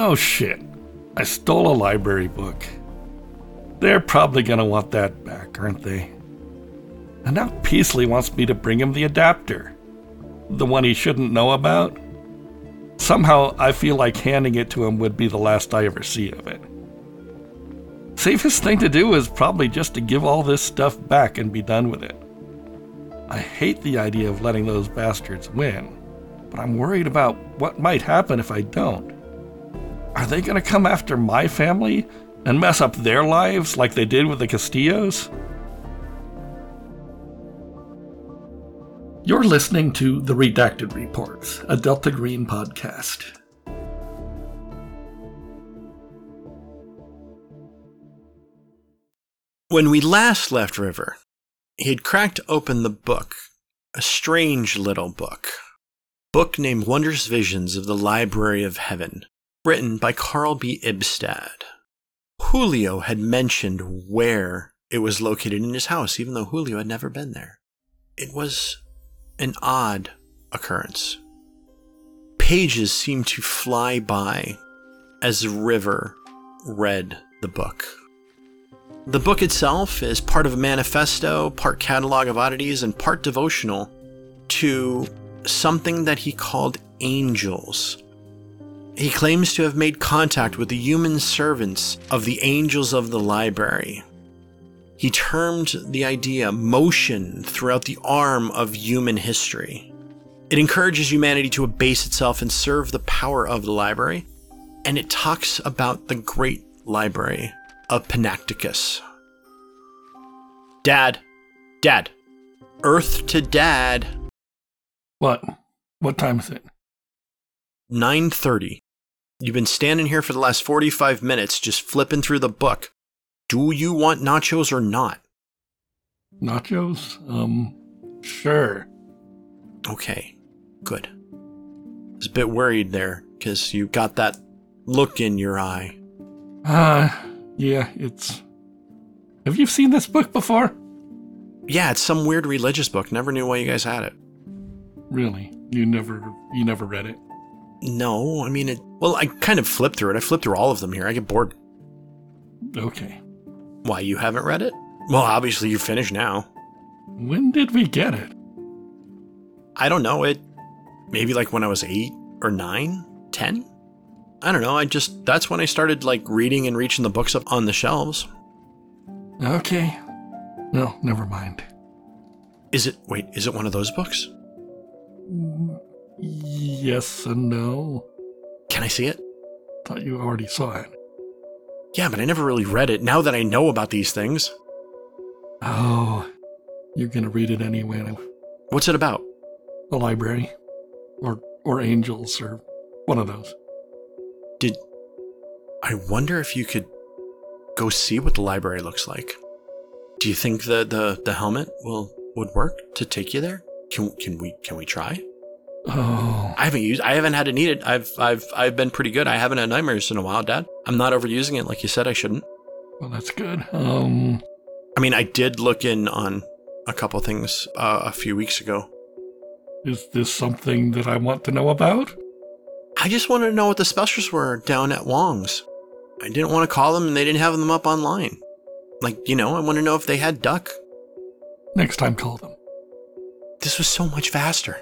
Oh shit. I stole a library book. They're probably gonna want that back, aren't they? And now Peasley wants me to bring him the adapter. The one he shouldn't know about? Somehow I feel like handing it to him would be the last I ever see of it. Safest thing to do is probably just to give all this stuff back and be done with it. I hate the idea of letting those bastards win, but I'm worried about what might happen if I don't. Are they going to come after my family and mess up their lives like they did with the Castillos? You're listening to The Redacted Reports, a Delta Green podcast. When we last left River, he had cracked open the book, a strange little book. Book named Wondrous Visions of the Library of Heaven, written by Carl B. Ibstad. Julio had mentioned where it was located in his house, even though Julio had never been there. It was an odd occurrence. Pages seemed to fly by as River read the book. The book itself is part of a manifesto, part catalog of oddities, and part devotional to something that he called angels. He claims to have made contact with the human servants of the angels of the library. He termed the idea motion throughout the arm of human history. It encourages humanity to abase itself and serve the power of the library, and it talks about the great library of Panacticus. Dad, Dad, Earth to Dad. What? What time is it? 9:30. You've been standing here for the last 45 minutes just flipping through the book. Do you want nachos or not? Nachos? Um, sure. Okay, good. I was a bit worried there because you got that look in your eye. Uh, yeah, it's. Have you seen this book before? Yeah, it's some weird religious book. Never knew why you guys had it. Really? You never you never read it? No, I mean it. Well, I kind of flipped through it. I flipped through all of them here. I get bored. Okay. Why you haven't read it? Well, obviously you're finished now. When did we get it? I don't know. It maybe like when I was eight or nine, ten. I don't know. I just that's when I started like reading and reaching the books up on the shelves. Okay. No, never mind. Is it wait? Is it one of those books? Mm, Yes and no. Can I see it? Thought you already saw it. Yeah, but I never really read it. Now that I know about these things, Oh, you're gonna read it anyway. what's it about? The library, or or angels, or one of those. Did I wonder if you could go see what the library looks like? Do you think the the, the helmet will would work to take you there? Can can we can we try? Oh, I haven't used I haven't had to need it. I've I've I've been pretty good. I haven't had nightmares in a while, Dad. I'm not overusing it like you said I shouldn't. well, that's good. Um, I mean, I did look in on a couple things uh, a few weeks ago. is this something that I want to know about? I just wanted to know what the specials were down at Wong's. I didn't want to call them and they didn't have them up online. Like, you know, I want to know if they had duck. Next time, call them. This was so much faster.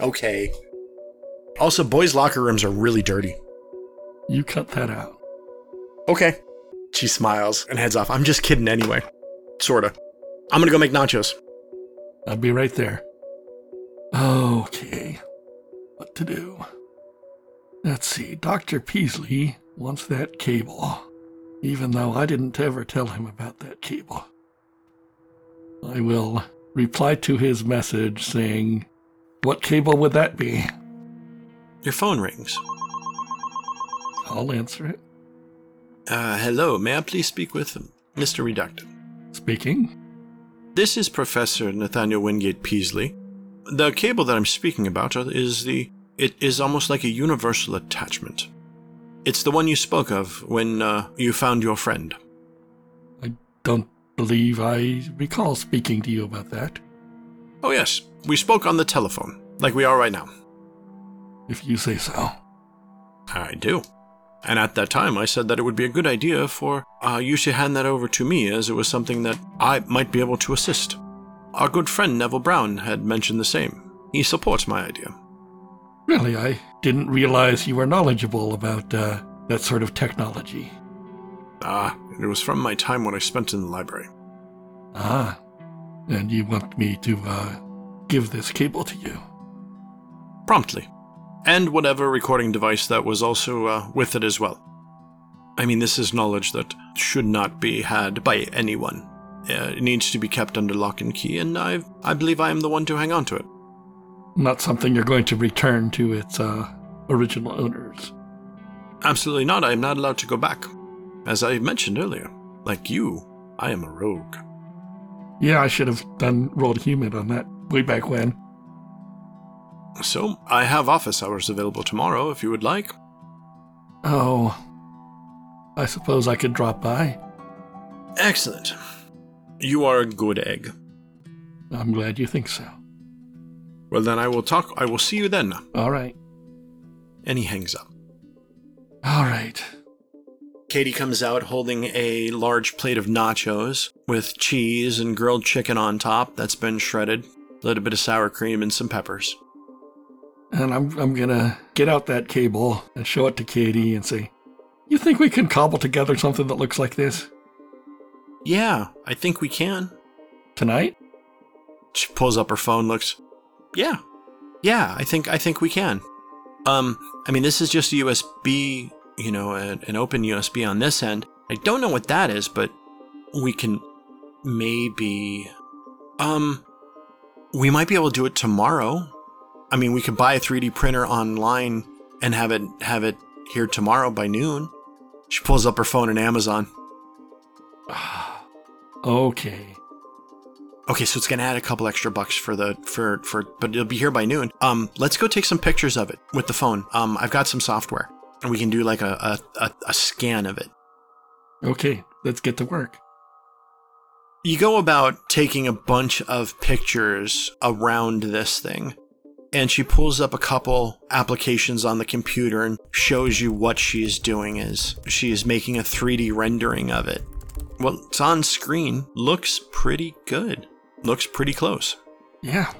Okay. Also, boys' locker rooms are really dirty. You cut that out. Okay. She smiles and heads off. I'm just kidding anyway. Sorta. I'm gonna go make nachos. I'll be right there. Okay, what to do? Let's see. Dr. Peasley wants that cable, even though I didn't ever tell him about that cable. I will reply to his message saying, What cable would that be? Your phone rings. I'll answer it. Uh, hello. May I please speak with Mr. Redacted? Speaking. This is Professor Nathaniel Wingate Peasley. The cable that I'm speaking about is the. It is almost like a universal attachment. It's the one you spoke of when uh, you found your friend. I don't believe I recall speaking to you about that. Oh, yes. We spoke on the telephone, like we are right now. If you say so. I do. And at that time, I said that it would be a good idea for uh, you to hand that over to me, as it was something that I might be able to assist. Our good friend Neville Brown had mentioned the same. He supports my idea. Really, I didn't realize you were knowledgeable about uh, that sort of technology. Ah, it was from my time when I spent in the library. Ah, and you want me to uh, give this cable to you? Promptly. And whatever recording device that was also uh, with it as well. I mean, this is knowledge that should not be had by anyone. Uh, it needs to be kept under lock and key, and I, I believe I am the one to hang on to it. Not something you're going to return to its uh, original owners. Absolutely not. I am not allowed to go back. As I mentioned earlier, like you, I am a rogue. Yeah, I should have done rolled human on that way back when. So, I have office hours available tomorrow if you would like. Oh, I suppose I could drop by. Excellent. You are a good egg. I'm glad you think so. Well, then I will talk. I will see you then. All right. And he hangs up. All right. Katie comes out holding a large plate of nachos with cheese and grilled chicken on top that's been shredded, a little bit of sour cream, and some peppers. And I'm, I'm gonna get out that cable and show it to Katie and say, You think we can cobble together something that looks like this? Yeah, I think we can. Tonight? She pulls up her phone, looks. Yeah, yeah, I think I think we can. Um, I mean, this is just a USB, you know, an, an open USB on this end. I don't know what that is, but we can maybe, um, we might be able to do it tomorrow. I mean, we could buy a 3D printer online and have it have it here tomorrow by noon. She pulls up her phone in Amazon. okay. Okay, so it's gonna add a couple extra bucks for the for for, but it'll be here by noon. Um, let's go take some pictures of it with the phone. Um, I've got some software, and we can do like a a, a, a scan of it. Okay, let's get to work. You go about taking a bunch of pictures around this thing, and she pulls up a couple applications on the computer and shows you what she is doing is she is making a 3D rendering of it. Well, it's on screen, looks pretty good. Looks pretty close. Yeah.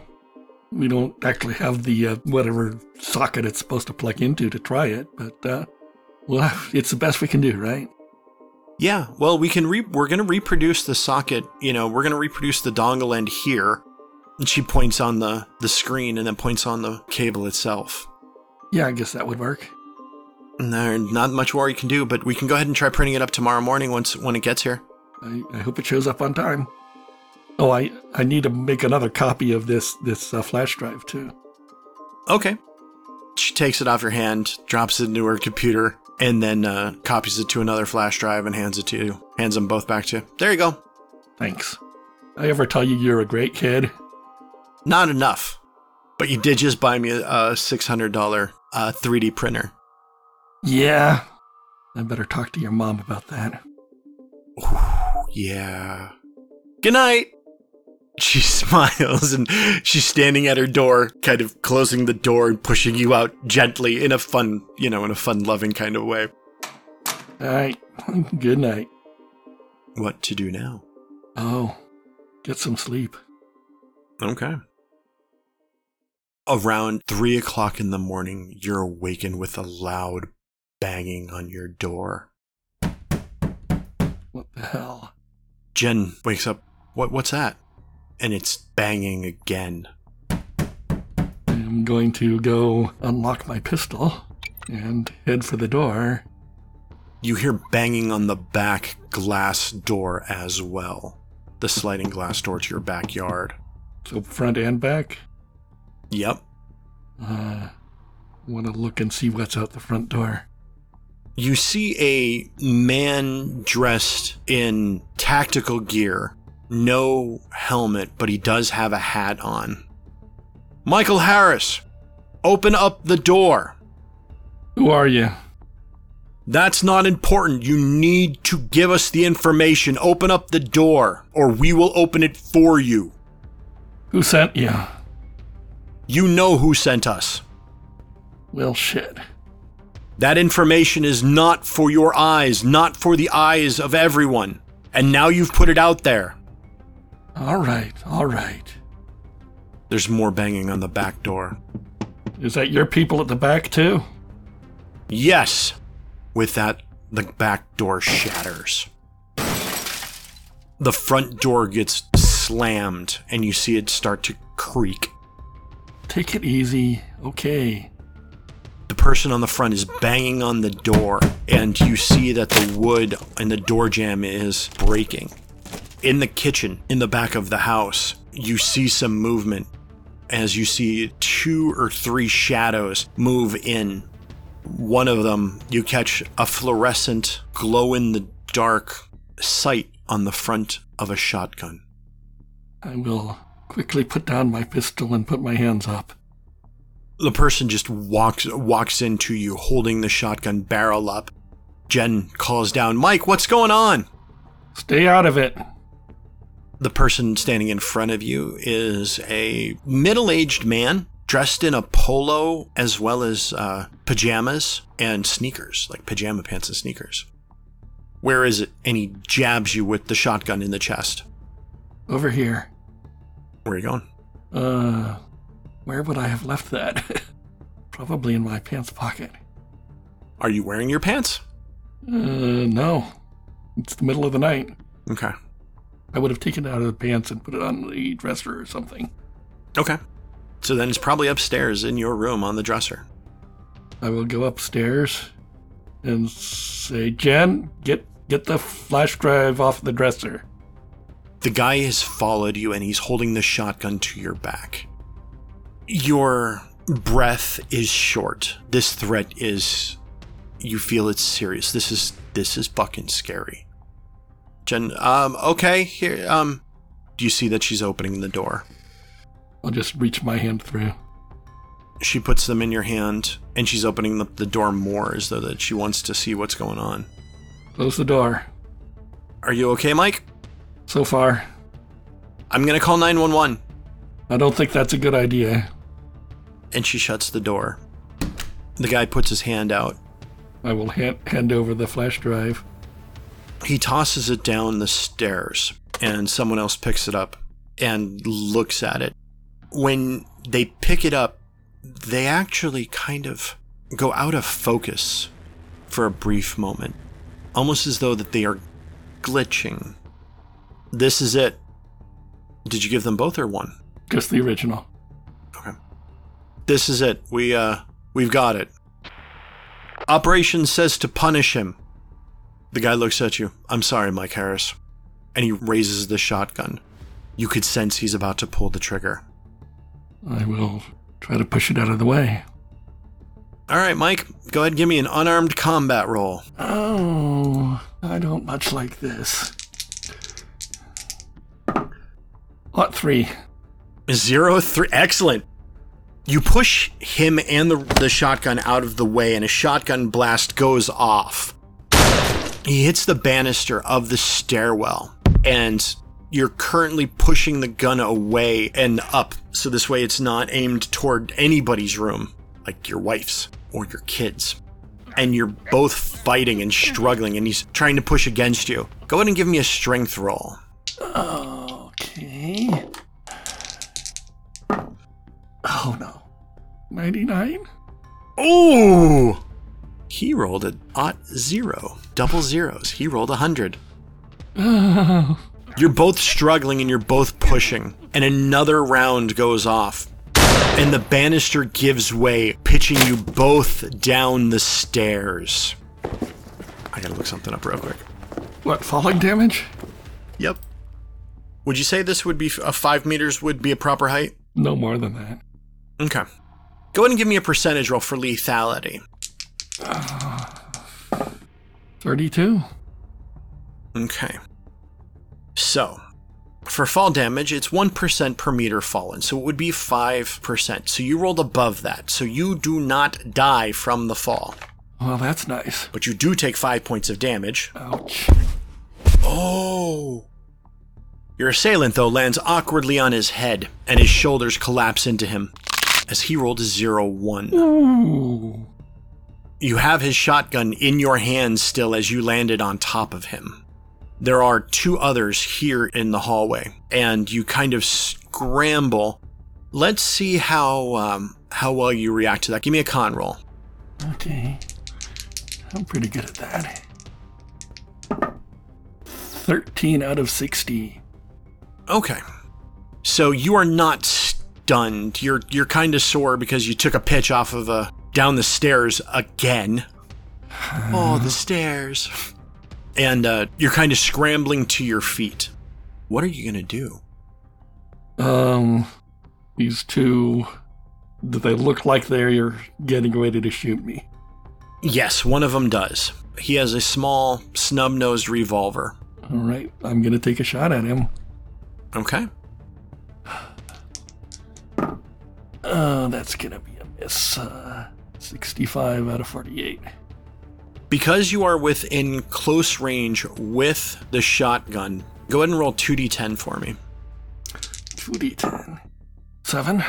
We don't actually have the uh, whatever socket it's supposed to plug into to try it, but uh, well, it's the best we can do, right? Yeah, well, we can re- we're going to reproduce the socket, you know, we're going to reproduce the dongle end here. And she points on the the screen and then points on the cable itself. Yeah, I guess that would work. There's not much more you can do, but we can go ahead and try printing it up tomorrow morning once when it gets here. I, I hope it shows up on time. Oh, I, I need to make another copy of this this uh, flash drive too. Okay. She takes it off your hand, drops it into her computer, and then uh, copies it to another flash drive and hands it to you. Hands them both back to you. There you go. Thanks. I ever tell you you're a great kid? Not enough. But you did just buy me a, a $600 uh, 3D printer. Yeah. I better talk to your mom about that. Yeah. Good night. She smiles and she's standing at her door, kind of closing the door and pushing you out gently in a fun, you know, in a fun, loving kind of way. All right. Good night. What to do now? Oh, get some sleep. Okay. Around three o'clock in the morning, you're awakened with a loud banging on your door. What the hell? Jen wakes up. What? What's that? And it's banging again. I'm going to go unlock my pistol and head for the door. You hear banging on the back glass door as well. The sliding glass door to your backyard. So front and back. Yep. Uh, want to look and see what's out the front door. You see a man dressed in tactical gear, no helmet, but he does have a hat on. Michael Harris, open up the door. Who are you? That's not important. You need to give us the information. Open up the door, or we will open it for you. Who sent you? You know who sent us. Well, shit. That information is not for your eyes, not for the eyes of everyone. And now you've put it out there. All right, all right. There's more banging on the back door. Is that your people at the back, too? Yes. With that, the back door shatters. The front door gets slammed, and you see it start to creak. Take it easy. Okay. The person on the front is banging on the door, and you see that the wood and the door jamb is breaking. In the kitchen, in the back of the house, you see some movement as you see two or three shadows move in. One of them, you catch a fluorescent, glow in the dark sight on the front of a shotgun. I will quickly put down my pistol and put my hands up. The person just walks walks into you holding the shotgun barrel up. Jen calls down, "Mike, what's going on?" Stay out of it. The person standing in front of you is a middle-aged man dressed in a polo as well as uh, pajamas and sneakers, like pajama pants and sneakers. Where is it? And he jabs you with the shotgun in the chest. Over here. Where are you going? Uh, where would I have left that? Probably in my pants pocket. Are you wearing your pants? Uh, no. It's the middle of the night. Okay. I would have taken it out of the pants and put it on the dresser or something. Okay. So then it's probably upstairs in your room on the dresser. I will go upstairs and say, Jen, get get the flash drive off the dresser. The guy has followed you and he's holding the shotgun to your back. Your breath is short. This threat is you feel it's serious. This is this is fucking scary. Jen, um, okay, here, um, do you see that she's opening the door? I'll just reach my hand through. She puts them in your hand and she's opening the, the door more as though that she wants to see what's going on. Close the door. Are you okay, Mike? So far, I'm gonna call 911. I don't think that's a good idea. And she shuts the door. The guy puts his hand out. I will hand, hand over the flash drive. He tosses it down the stairs, and someone else picks it up and looks at it. When they pick it up, they actually kind of go out of focus for a brief moment, almost as though that they are glitching. This is it. Did you give them both or one? Just the original. Okay. This is it. We uh we've got it. Operation says to punish him. The guy looks at you. I'm sorry, Mike Harris. And he raises the shotgun. You could sense he's about to pull the trigger. I will try to push it out of the way. All right, Mike, go ahead and give me an unarmed combat roll. Oh, I don't much like this. Lot three. Zero three. Excellent. You push him and the, the shotgun out of the way, and a shotgun blast goes off. He hits the banister of the stairwell, and you're currently pushing the gun away and up, so this way it's not aimed toward anybody's room, like your wife's or your kids. And you're both fighting and struggling, and he's trying to push against you. Go ahead and give me a strength roll. Okay. Oh no. 99? Ooh! He rolled a odd zero, double zeros. He rolled a hundred. Oh. You're both struggling and you're both pushing, and another round goes off. And the banister gives way, pitching you both down the stairs. I gotta look something up real quick. What, falling damage? Yep. Would you say this would be a five meters would be a proper height? No more than that. Okay. Go ahead and give me a percentage roll for lethality. 32? Okay. So, for fall damage, it's 1% per meter fallen, so it would be 5%. So you rolled above that, so you do not die from the fall. Well, that's nice. But you do take 5 points of damage. Ouch. Oh! Your assailant, though, lands awkwardly on his head, and his shoulders collapse into him as he rolled a 0 1. Ooh. You have his shotgun in your hands still as you landed on top of him. There are two others here in the hallway, and you kind of scramble. Let's see how um, how well you react to that. Give me a con roll. Okay. I'm pretty good at that. 13 out of 60. Okay. So you are not stunned. You're you're kind of sore because you took a pitch off of a down the stairs again. oh, the stairs. And uh, you're kind of scrambling to your feet. What are you gonna do? Um, these two, do they look like they're getting ready to shoot me? Yes, one of them does. He has a small, snub-nosed revolver. All right, I'm gonna take a shot at him. Okay. Uh, that's gonna be a miss. Uh, 65 out of 48. Because you are within close range with the shotgun, go ahead and roll 2d10 for me. 2d10. 7.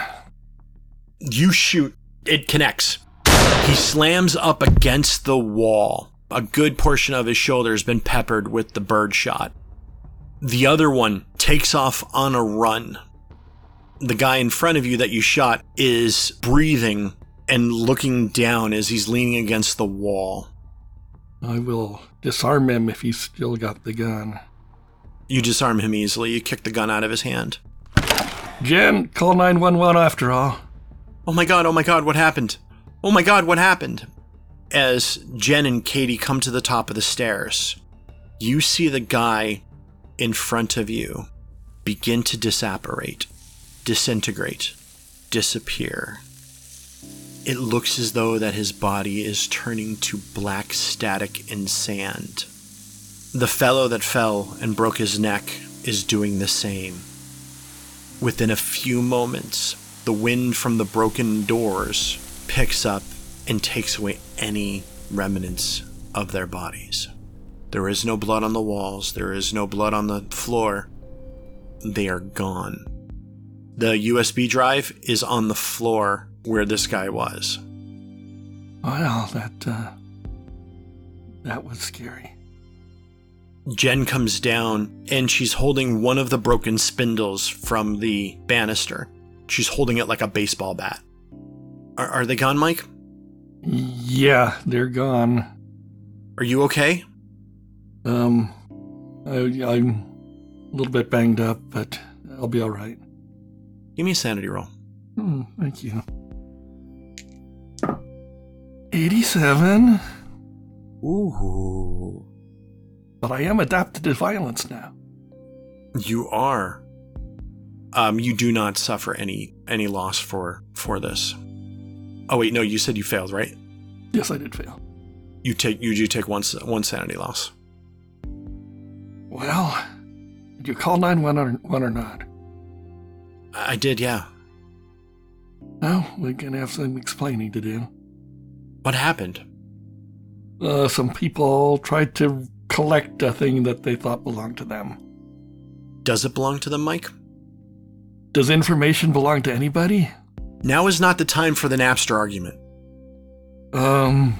You shoot, it connects. He slams up against the wall. A good portion of his shoulder has been peppered with the bird shot. The other one takes off on a run. The guy in front of you that you shot is breathing and looking down as he's leaning against the wall. I will disarm him if he's still got the gun. You disarm him easily. You kick the gun out of his hand. Jen, call 911 after all. Oh my god, oh my god, what happened? Oh my god, what happened? As Jen and Katie come to the top of the stairs, you see the guy in front of you begin to disapparate, disintegrate, disappear. It looks as though that his body is turning to black static and sand. The fellow that fell and broke his neck is doing the same. Within a few moments, the wind from the broken doors picks up and takes away any remnants of their bodies. There is no blood on the walls, there is no blood on the floor. They are gone. The USB drive is on the floor where this guy was. Well, that, uh, that was scary. Jen comes down and she's holding one of the broken spindles from the banister. She's holding it like a baseball bat. Are, are they gone, Mike? Yeah, they're gone. Are you okay? Um, I, I'm a little bit banged up, but I'll be all right. Give me a sanity roll. Hmm, thank you. 87. Ooh. But I am adapted to violence now. You are. Um, you do not suffer any any loss for for this. Oh wait, no, you said you failed, right? Yes, I did fail. You take you do take one one sanity loss. Well, did you call 911 or not? I did, yeah. Well, we're gonna have some explaining to do. What happened? Uh, some people tried to collect a thing that they thought belonged to them. Does it belong to them, Mike? Does information belong to anybody? Now is not the time for the Napster argument. Um,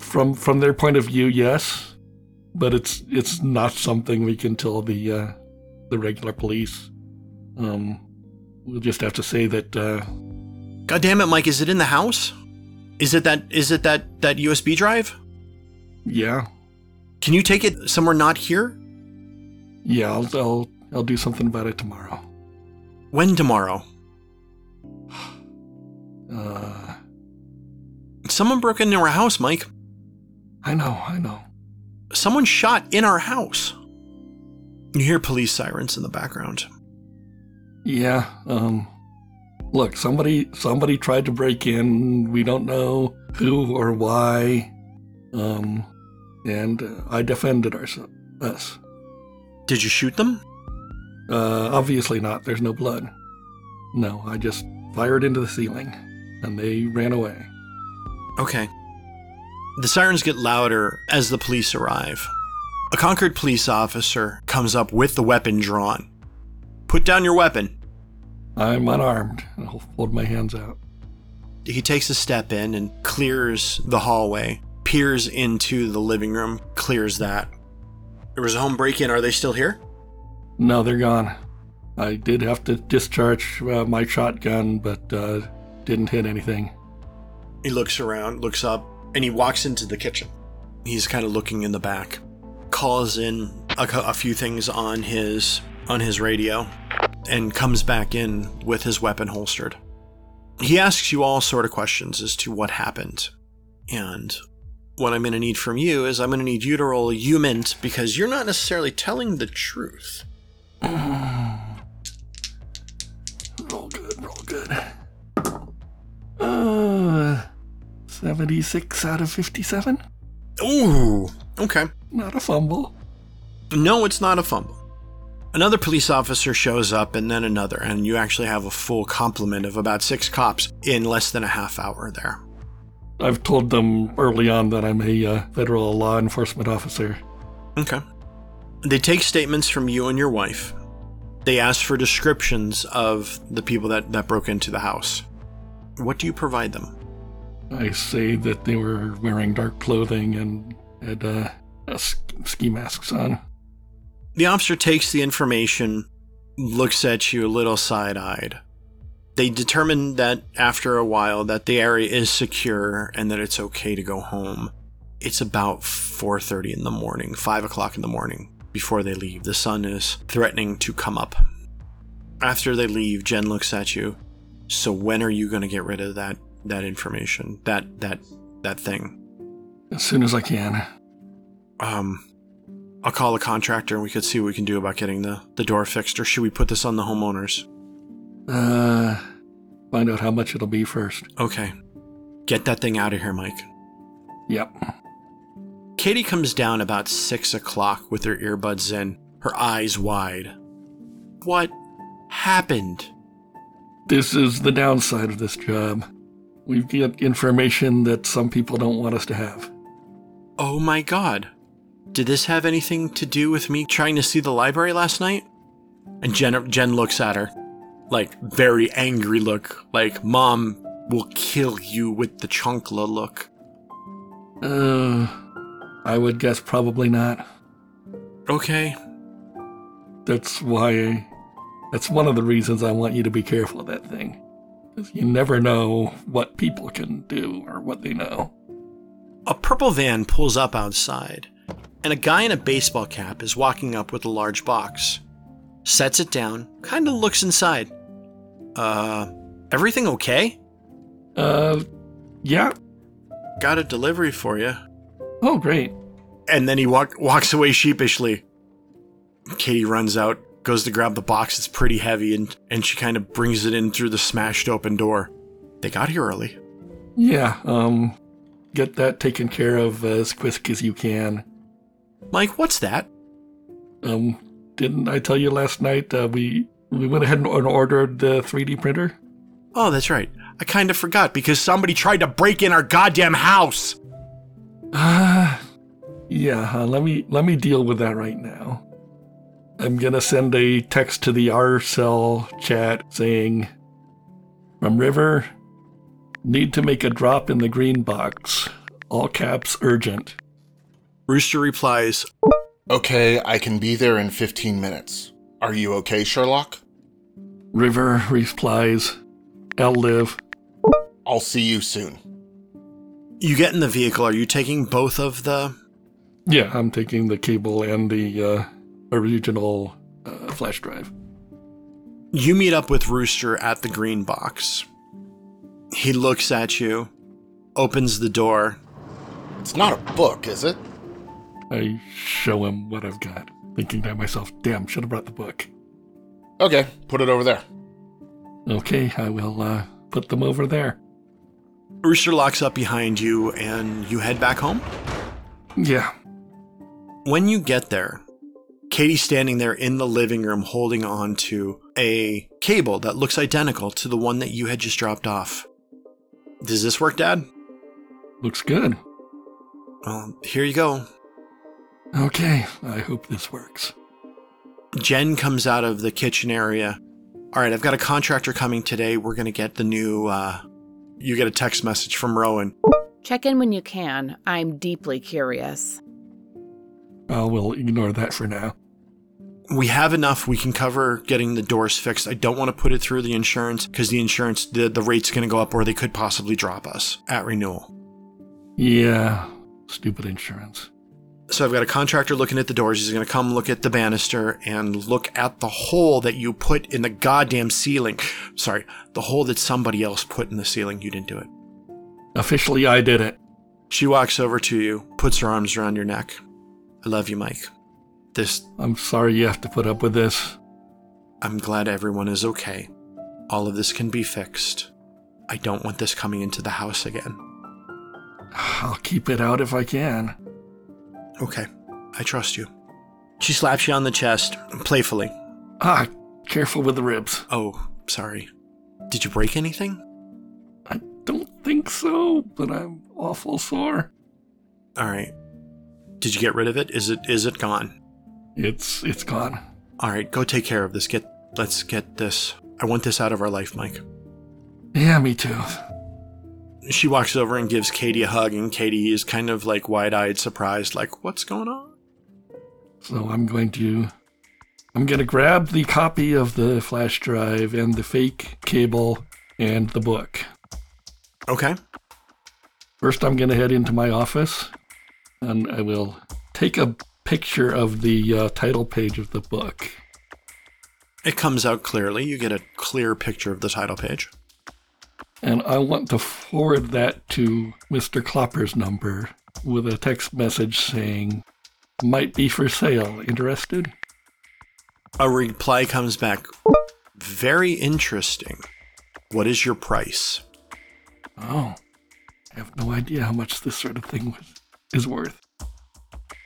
from from their point of view, yes, but it's it's not something we can tell the uh, the regular police. Um, we'll just have to say that. Uh, God damn it, Mike! Is it in the house? Is it that? Is it that that USB drive? Yeah. Can you take it somewhere not here? Yeah, I'll I'll I'll do something about it tomorrow. When tomorrow? Uh, Someone broke into our house, Mike. I know, I know. Someone shot in our house. You hear police sirens in the background. Yeah, um look, somebody somebody tried to break in. We don't know who or why. Um and uh, I defended us. Did you shoot them? Uh obviously not. There's no blood. No, I just fired into the ceiling and they ran away. Okay. The sirens get louder as the police arrive. A Concord police officer comes up with the weapon drawn. Put down your weapon. I'm unarmed. I'll hold my hands out. he takes a step in and clears the hallway, peers into the living room, clears that. There was a home break in. Are they still here? No, they're gone. I did have to discharge uh, my shotgun, but uh, didn't hit anything. He looks around, looks up, and he walks into the kitchen. He's kind of looking in the back, calls in a, a few things on his on his radio, and comes back in with his weapon holstered. He asks you all sort of questions as to what happened, and what I'm going to need from you is I'm going to need you to roll a HUMINT because you're not necessarily telling the truth. Roll good, roll good. Uh, 76 out of 57? Ooh, okay. Not a fumble. No, it's not a fumble. Another police officer shows up, and then another, and you actually have a full complement of about six cops in less than a half hour there. I've told them early on that I'm a uh, federal law enforcement officer. Okay. They take statements from you and your wife. They ask for descriptions of the people that, that broke into the house. What do you provide them? I say that they were wearing dark clothing and had uh, ski masks on. The officer takes the information, looks at you a little side eyed. They determine that after a while that the area is secure and that it's okay to go home. It's about 4:30 in the morning, 5 o'clock in the morning, before they leave. The sun is threatening to come up. After they leave, Jen looks at you. So when are you going to get rid of that that information? That that that thing? As soon as I can. Um I'll call a contractor and we could see what we can do about getting the, the door fixed, or should we put this on the homeowners? Uh, find out how much it'll be first. Okay. Get that thing out of here, Mike. Yep. Katie comes down about six o'clock with her earbuds in, her eyes wide. What happened? This is the downside of this job. We get information that some people don't want us to have. Oh my god. Did this have anything to do with me trying to see the library last night? And Jen, Jen looks at her, like very angry look, like mom will kill you with the chancla look. Uh, I would guess probably not. Okay, That's why. That's one of the reasons I want you to be careful of that thing. 'Cause you never know what people can do or what they know. A purple van pulls up outside, and a guy in a baseball cap is walking up with a large box. Sets it down, kind of looks inside. Uh, everything okay? Uh, yeah. Got a delivery for you. Oh, great. And then he walk, walks away sheepishly. Katie runs out, goes to grab the box. It's pretty heavy, and, and she kind of brings it in through the smashed open door. They got here early. Yeah, um, get that taken care of as quick as you can. Mike, what's that? Um, didn't I tell you last night uh, we we went ahead and ordered the 3D printer? Oh, that's right. I kind of forgot because somebody tried to break in our goddamn house. Ah, yeah. Uh, let me let me deal with that right now. I'm gonna send a text to the R cell chat saying, "From River, need to make a drop in the green box. All caps urgent." Rooster replies, Okay, I can be there in 15 minutes. Are you okay, Sherlock? River replies, "I'll live." I'll see you soon. You get in the vehicle. Are you taking both of the. Yeah, I'm taking the cable and the uh, original uh, flash drive. You meet up with Rooster at the green box. He looks at you, opens the door. It's not a book, is it? I show him what I've got, thinking to myself, damn, should have brought the book. Okay, put it over there. Okay, I will uh, put them over there. Rooster locks up behind you and you head back home. Yeah, When you get there, Katie's standing there in the living room holding on to a cable that looks identical to the one that you had just dropped off. Does this work, Dad? looks good. Well, here you go. Okay, I hope this works. Jen comes out of the kitchen area. All right, I've got a contractor coming today. We're going to get the new uh you get a text message from Rowan. Check in when you can. I'm deeply curious. I we'll ignore that for now. We have enough. We can cover getting the doors fixed. I don't want to put it through the insurance because the insurance, the, the rate's going to go up or they could possibly drop us at renewal. Yeah, stupid insurance. So I've got a contractor looking at the doors. He's going to come look at the banister and look at the hole that you put in the goddamn ceiling. Sorry, the hole that somebody else put in the ceiling. You didn't do it. Officially, I did it. She walks over to you, puts her arms around your neck. I love you, Mike. This, I'm sorry you have to put up with this. I'm glad everyone is okay. All of this can be fixed. I don't want this coming into the house again. I'll keep it out if I can. Okay, I trust you. She slaps you on the chest, playfully. Ah, careful with the ribs. Oh, sorry. Did you break anything? I don't think so, but I'm awful sore. All right. Did you get rid of it? Is it is it gone? It's it's gone. All right, go take care of this. Get let's get this. I want this out of our life, Mike. Yeah, me too. She walks over and gives Katie a hug, and Katie is kind of like wide-eyed, surprised, like, "What's going on?" So I'm going to I'm going to grab the copy of the flash drive and the fake cable and the book. Okay. First, I'm going to head into my office and I will take a picture of the uh, title page of the book. It comes out clearly. You get a clear picture of the title page. And I want to forward that to Mr. Klopper's number with a text message saying, might be for sale. Interested? A reply comes back. Very interesting. What is your price? Oh, I have no idea how much this sort of thing was, is worth.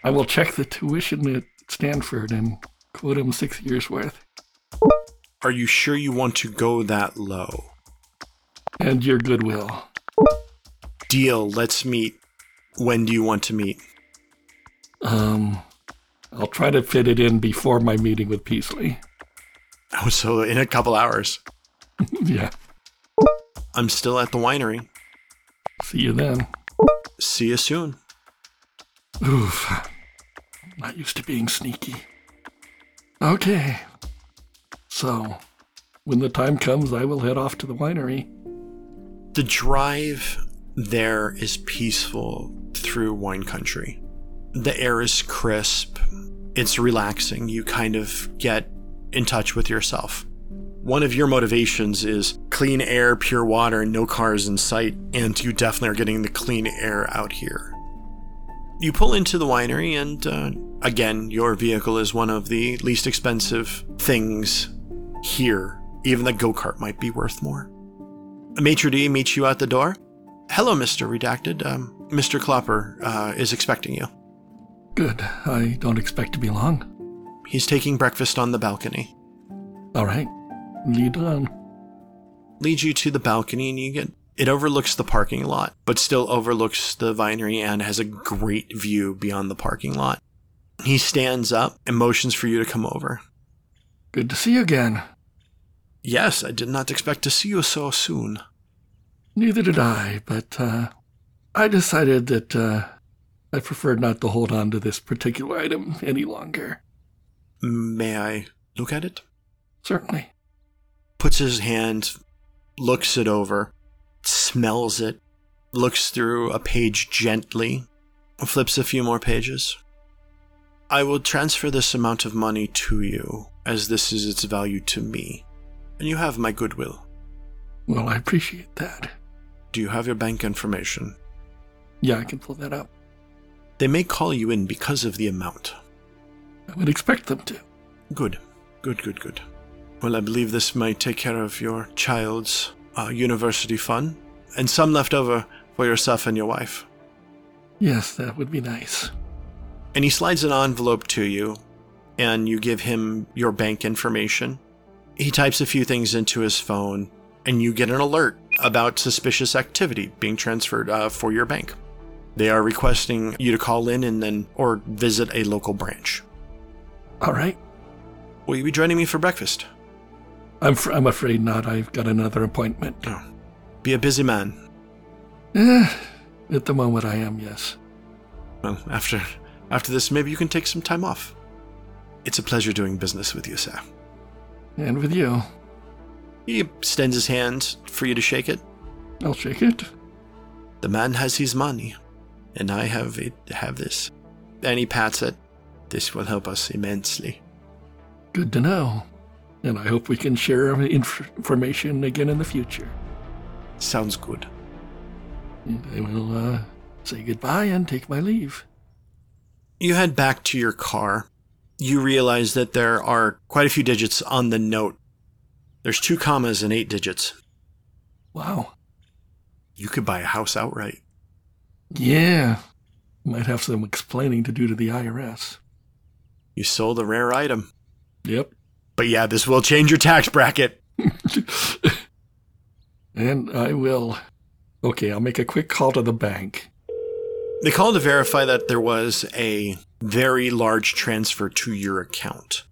I will check the tuition at Stanford and quote him six years worth. Are you sure you want to go that low? And your goodwill. Deal. Let's meet. When do you want to meet? Um, I'll try to fit it in before my meeting with Peasley. Oh, so in a couple hours. yeah. I'm still at the winery. See you then. See you soon. Oof. Not used to being sneaky. Okay. So, when the time comes, I will head off to the winery. The drive there is peaceful through wine country. The air is crisp. It's relaxing. You kind of get in touch with yourself. One of your motivations is clean air, pure water, no cars in sight, and you definitely are getting the clean air out here. You pull into the winery, and uh, again, your vehicle is one of the least expensive things here. Even the go kart might be worth more. Maitre d' meets you at the door. Hello, Mr. Redacted. Um, Mr. Klopper uh, is expecting you. Good. I don't expect to be long. He's taking breakfast on the balcony. All right. Lead on. Leads you to the balcony, and you get it overlooks the parking lot, but still overlooks the vinery and has a great view beyond the parking lot. He stands up and motions for you to come over. Good to see you again. Yes, I did not expect to see you so soon. Neither did I, but uh, I decided that uh, I preferred not to hold on to this particular item any longer. May I look at it? Certainly. Puts his hand, looks it over, smells it, looks through a page gently, flips a few more pages. I will transfer this amount of money to you, as this is its value to me, and you have my goodwill. Well, I appreciate that. Do you have your bank information? Yeah, I can pull that up. They may call you in because of the amount. I would expect them to. Good, good, good, good. Well, I believe this might take care of your child's uh, university fund, and some left over for yourself and your wife. Yes, that would be nice. And he slides an envelope to you, and you give him your bank information. He types a few things into his phone, and you get an alert about suspicious activity being transferred uh, for your bank. They are requesting you to call in and then or visit a local branch. All right. Will you be joining me for breakfast? I'm, fr- I'm afraid not. I've got another appointment. Be a busy man. Eh, at the moment, I am, yes. Well, after after this, maybe you can take some time off. It's a pleasure doing business with you, sir. And with you. He extends his hand for you to shake it. I'll shake it. The man has his money, and I have it. Have this. And he pats it. This will help us immensely. Good to know. And I hope we can share inf- information again in the future. Sounds good. And I will uh, say goodbye and take my leave. You head back to your car. You realize that there are quite a few digits on the note. There's two commas and eight digits. Wow. You could buy a house outright. Yeah. Might have some explaining to do to the IRS. You sold a rare item. Yep. But yeah, this will change your tax bracket. and I will. Okay, I'll make a quick call to the bank. They called to verify that there was a very large transfer to your account.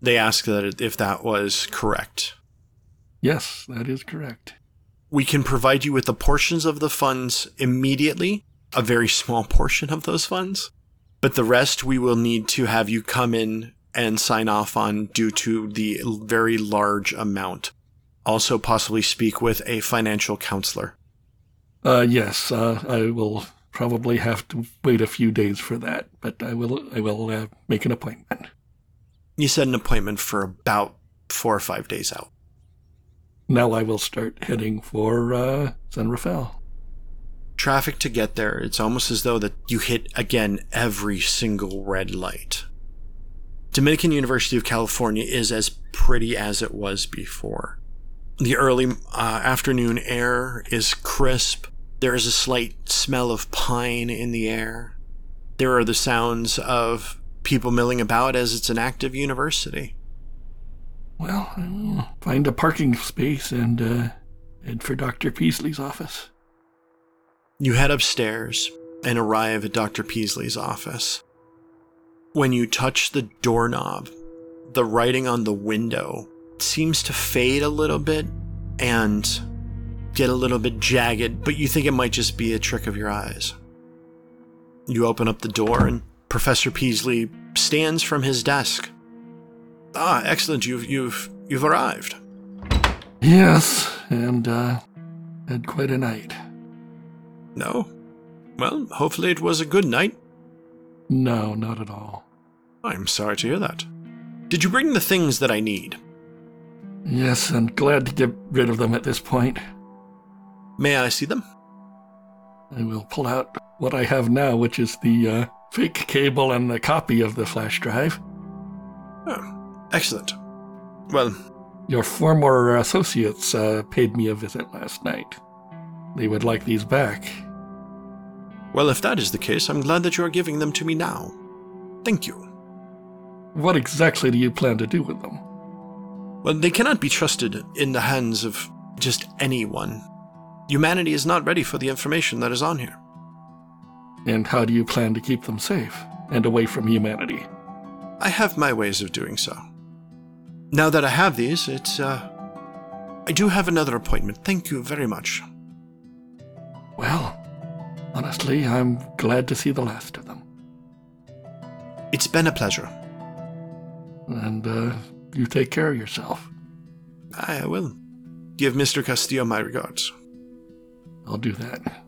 They asked that if that was correct. Yes, that is correct. We can provide you with the portions of the funds immediately, a very small portion of those funds, but the rest we will need to have you come in and sign off on due to the very large amount. Also, possibly speak with a financial counselor. Uh, yes, uh, I will probably have to wait a few days for that, but I will. I will uh, make an appointment. You set an appointment for about four or five days out. Now I will start heading for uh, San Rafael. Traffic to get there, it's almost as though that you hit again every single red light. Dominican University of California is as pretty as it was before. The early uh, afternoon air is crisp. There is a slight smell of pine in the air. There are the sounds of people milling about as it's an active university. Well, find a parking space and uh, head for Dr. Peasley's office. You head upstairs and arrive at Dr. Peasley's office. When you touch the doorknob, the writing on the window seems to fade a little bit and get a little bit jagged, but you think it might just be a trick of your eyes. You open up the door, and Professor Peasley stands from his desk. Ah, excellent! You've you've you've arrived. Yes, and uh, had quite a night. No, well, hopefully it was a good night. No, not at all. I'm sorry to hear that. Did you bring the things that I need? Yes, and glad to get rid of them at this point. May I see them? I will pull out what I have now, which is the uh, fake cable and the copy of the flash drive. Oh, excellent. Well, your former associates uh, paid me a visit last night. They would like these back. Well, if that is the case, I'm glad that you are giving them to me now. Thank you. What exactly do you plan to do with them? Well, they cannot be trusted in the hands of just anyone. Humanity is not ready for the information that is on here. And how do you plan to keep them safe and away from humanity? I have my ways of doing so. Now that I have these, it's, uh. I do have another appointment. Thank you very much. Well, honestly, I'm glad to see the last of them. It's been a pleasure. And, uh, you take care of yourself. I will. Give Mr. Castillo my regards. I'll do that.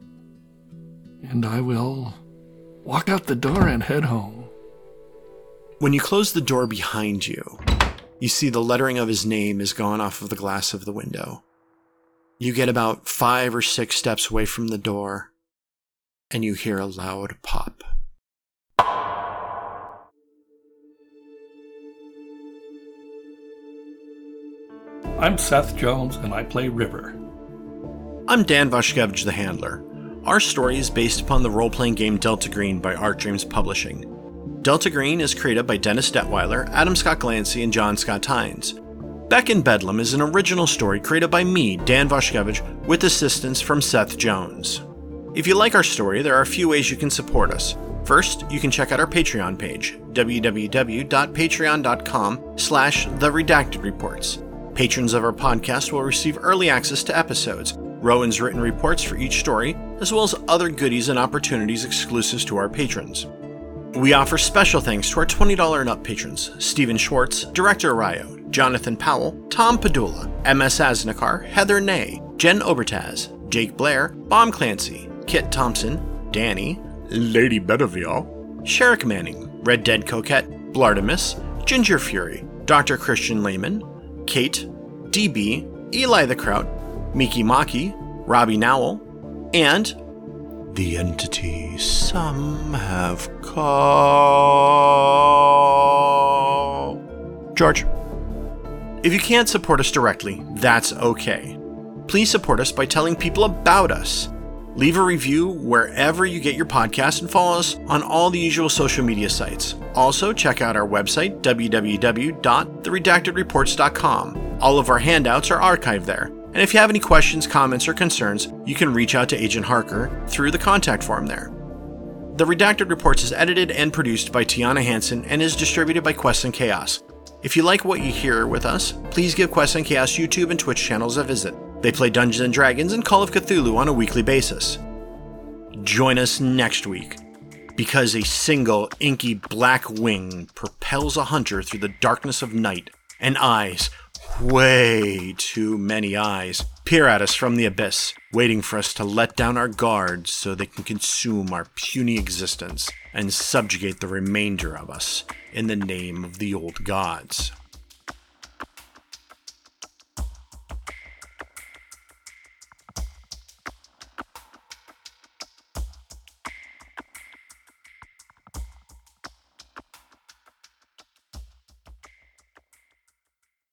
And I will walk out the door and head home. When you close the door behind you, you see the lettering of his name is gone off of the glass of the window. You get about five or six steps away from the door, and you hear a loud pop. I'm Seth Jones, and I play River. I'm Dan Vashkevich, the Handler. Our story is based upon the role playing game Delta Green by Arc Dreams Publishing. Delta Green is created by Dennis Detwiller, Adam Scott Glancy, and John Scott Tynes. Beck in Bedlam is an original story created by me, Dan Vashkevich, with assistance from Seth Jones. If you like our story, there are a few ways you can support us. First, you can check out our Patreon page, www.patreon.com slash the redacted reports. Patrons of our podcast will receive early access to episodes, Rowan's written reports for each story, as well as other goodies and opportunities exclusive to our patrons. We offer special thanks to our $20 and up patrons Stephen Schwartz, Director Arayo, Jonathan Powell, Tom Padula, MS Asnikar, Heather Ney, Jen Obertaz, Jake Blair, Bomb Clancy, Kit Thompson, Danny, Lady Bedivere, Sherrick Manning, Red Dead Coquette, Blartimus, Ginger Fury, Dr. Christian Lehman, Kate, DB, Eli the Kraut, Miki Maki, Robbie Nowell, and the entity some have called. George. If you can't support us directly, that's okay. Please support us by telling people about us. Leave a review wherever you get your podcast and follow us on all the usual social media sites. Also, check out our website, www.theredactedreports.com. All of our handouts are archived there. And if you have any questions, comments, or concerns, you can reach out to Agent Harker through the contact form there. The Redacted Reports is edited and produced by Tiana Hansen and is distributed by Quest and Chaos. If you like what you hear with us, please give Quest and Chaos YouTube and Twitch channels a visit. They play Dungeons and Dragons and Call of Cthulhu on a weekly basis. Join us next week because a single inky black wing propels a hunter through the darkness of night, and eyes, way too many eyes, peer at us from the abyss, waiting for us to let down our guards so they can consume our puny existence and subjugate the remainder of us in the name of the old gods.